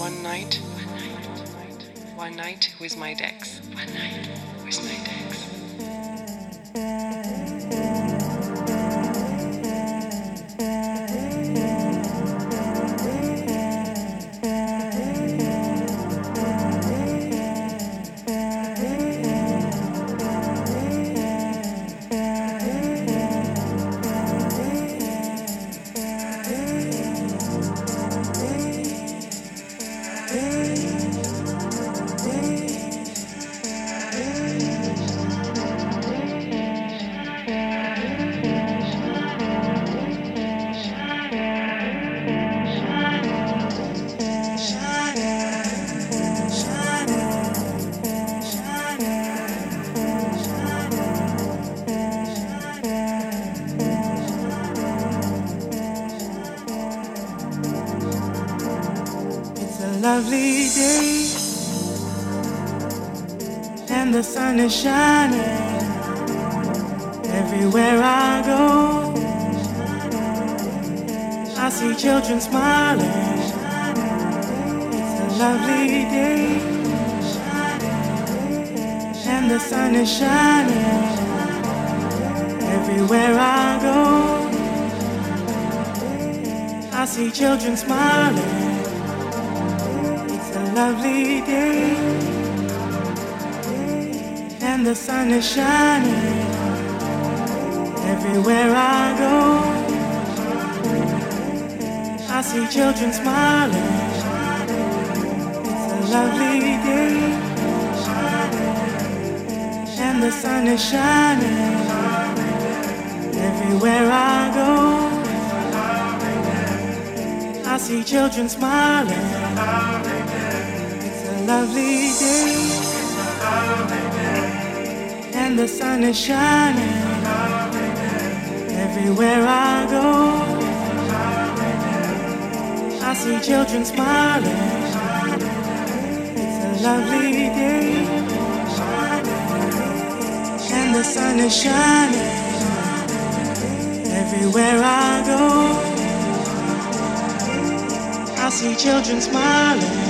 one night, one night one night with my Dex. One night with my Dex. See children smiling. It's a lovely day, and the sun is shining everywhere I go. I see children smiling. It's a lovely day, and the sun is shining everywhere I go. See children smiling. It's a lovely day. And the sun is shining everywhere I go. I see children smiling. It's a lovely day. And the sun is shining everywhere I go. I see children smiling.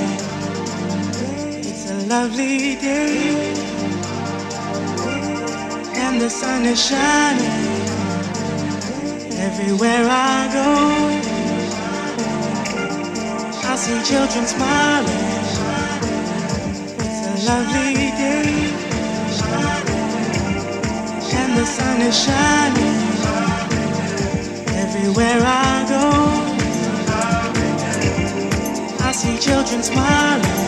It's a lovely day. And the sun is shining everywhere I go. I see children smiling. It's a lovely day. And the sun is shining everywhere I children smiling.